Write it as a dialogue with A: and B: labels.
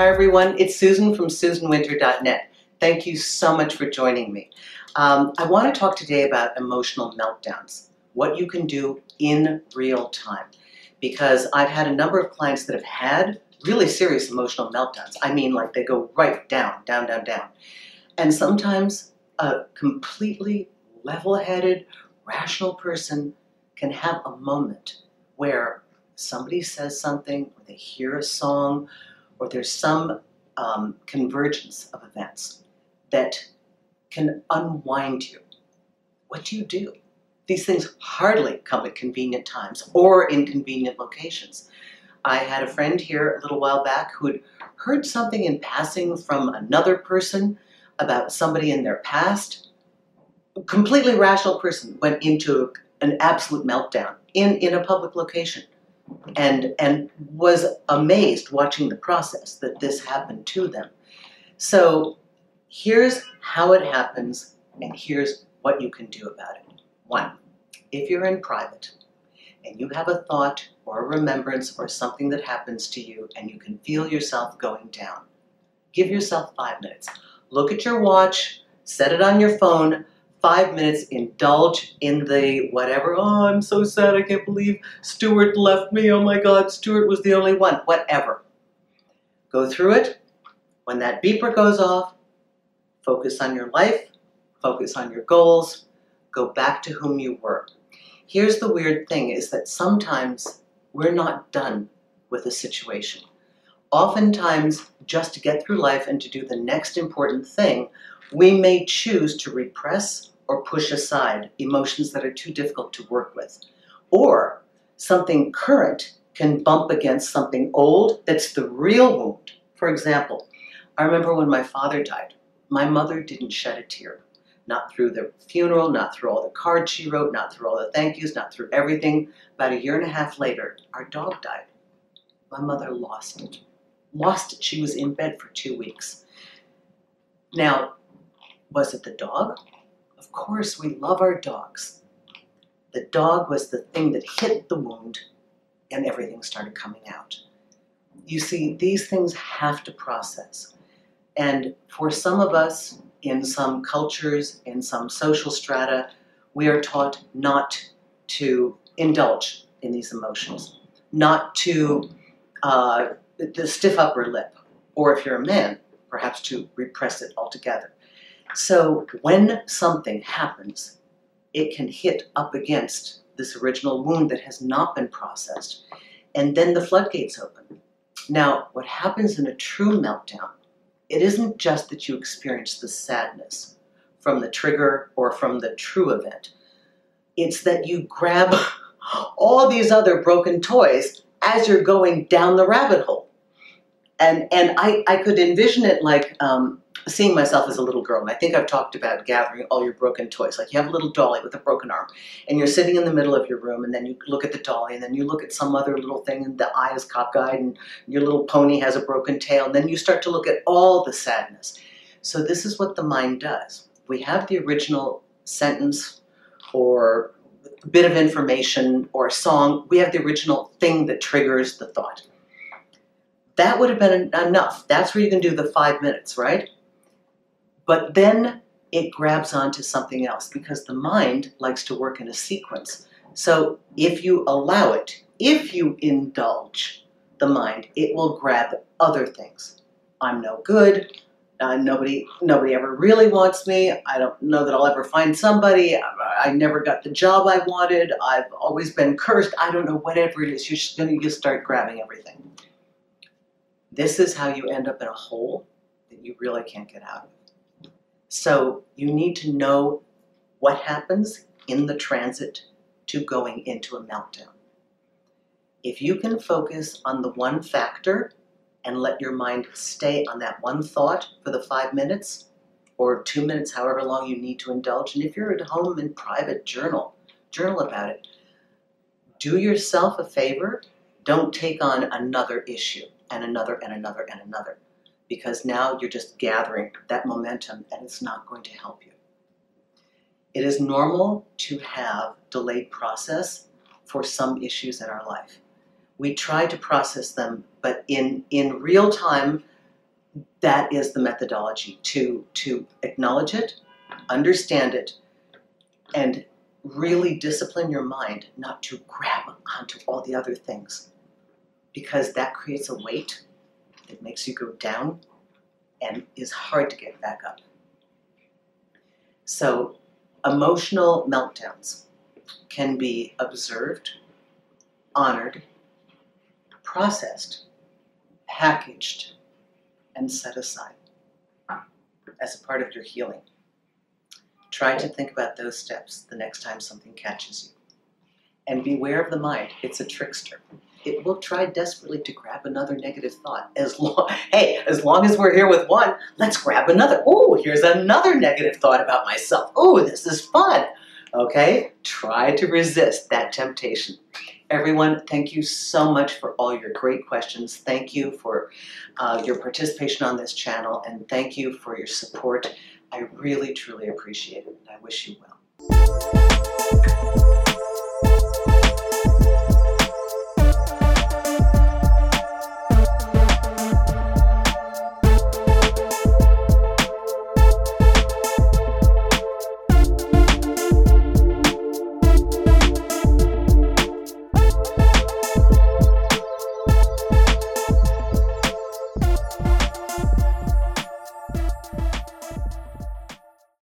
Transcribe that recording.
A: Hi everyone, it's Susan from SusanWinter.net. Thank you so much for joining me. Um, I want to talk today about emotional meltdowns, what you can do in real time. Because I've had a number of clients that have had really serious emotional meltdowns. I mean, like they go right down, down, down, down. And sometimes a completely level headed, rational person can have a moment where somebody says something, or they hear a song, or there's some um, convergence of events that can unwind you. What do you do? These things hardly come at convenient times or in convenient locations. I had a friend here a little while back who had heard something in passing from another person about somebody in their past. A completely rational person went into an absolute meltdown in, in a public location and and was amazed watching the process that this happened to them. So here's how it happens and here's what you can do about it. One, if you're in private and you have a thought or a remembrance or something that happens to you and you can feel yourself going down, give yourself five minutes. Look at your watch, set it on your phone, five minutes, indulge in the whatever, oh, I'm so sad, I can't believe Stuart left me, oh my God, Stuart was the only one, whatever. Go through it. When that beeper goes off, focus on your life, focus on your goals, go back to whom you were. Here's the weird thing is that sometimes we're not done with a situation. Oftentimes, just to get through life and to do the next important thing, we may choose to repress or push aside emotions that are too difficult to work with. Or something current can bump against something old that's the real wound. For example, I remember when my father died, my mother didn't shed a tear. Not through the funeral, not through all the cards she wrote, not through all the thank yous, not through everything. About a year and a half later, our dog died. My mother lost it. Lost it. She was in bed for two weeks. Now, was it the dog? Of course, we love our dogs. The dog was the thing that hit the wound and everything started coming out. You see, these things have to process. And for some of us, in some cultures, in some social strata, we are taught not to indulge in these emotions, not to uh, the stiff upper lip, or if you're a man, perhaps to repress it altogether. So when something happens, it can hit up against this original wound that has not been processed, and then the floodgates open. Now, what happens in a true meltdown, it isn't just that you experience the sadness from the trigger or from the true event. It's that you grab all these other broken toys as you're going down the rabbit hole. And, and I, I could envision it like um, seeing myself as a little girl, and I think I've talked about gathering all your broken toys. Like you have a little dolly with a broken arm, and you're sitting in the middle of your room, and then you look at the dolly, and then you look at some other little thing, and the eye is cockeyed, and your little pony has a broken tail, and then you start to look at all the sadness. So this is what the mind does. We have the original sentence or bit of information or song. We have the original thing that triggers the thought. That would have been enough. That's where you can do the five minutes, right? But then it grabs onto something else because the mind likes to work in a sequence. So if you allow it, if you indulge the mind, it will grab other things. I'm no good. Uh, nobody, nobody ever really wants me. I don't know that I'll ever find somebody. I, I never got the job I wanted. I've always been cursed. I don't know, whatever it is. You're just just start grabbing everything. This is how you end up in a hole that you really can't get out of. So you need to know what happens in the transit to going into a meltdown. If you can focus on the one factor and let your mind stay on that one thought for the five minutes or two minutes, however long you need to indulge, and if you're at home in private, journal, journal about it. Do yourself a favor, don't take on another issue and another and another and another because now you're just gathering that momentum and it's not going to help you. It is normal to have delayed process for some issues in our life. We try to process them, but in, in real time, that is the methodology to to acknowledge it, understand it, and really discipline your mind not to grab onto all the other things because that creates a weight that makes you go down and is hard to get back up. So, emotional meltdowns can be observed, honored, processed, packaged, and set aside as a part of your healing. Try to think about those steps the next time something catches you. And beware of the mind, it's a trickster. It will try desperately to grab another negative thought. As long, hey, as long as we're here with one, let's grab another. Oh, here's another negative thought about myself. Oh, this is fun. Okay? Try to resist that temptation. Everyone, thank you so much for all your great questions. Thank you for uh, your participation on this channel, and thank you for your support. I really, truly appreciate it, I wish you well.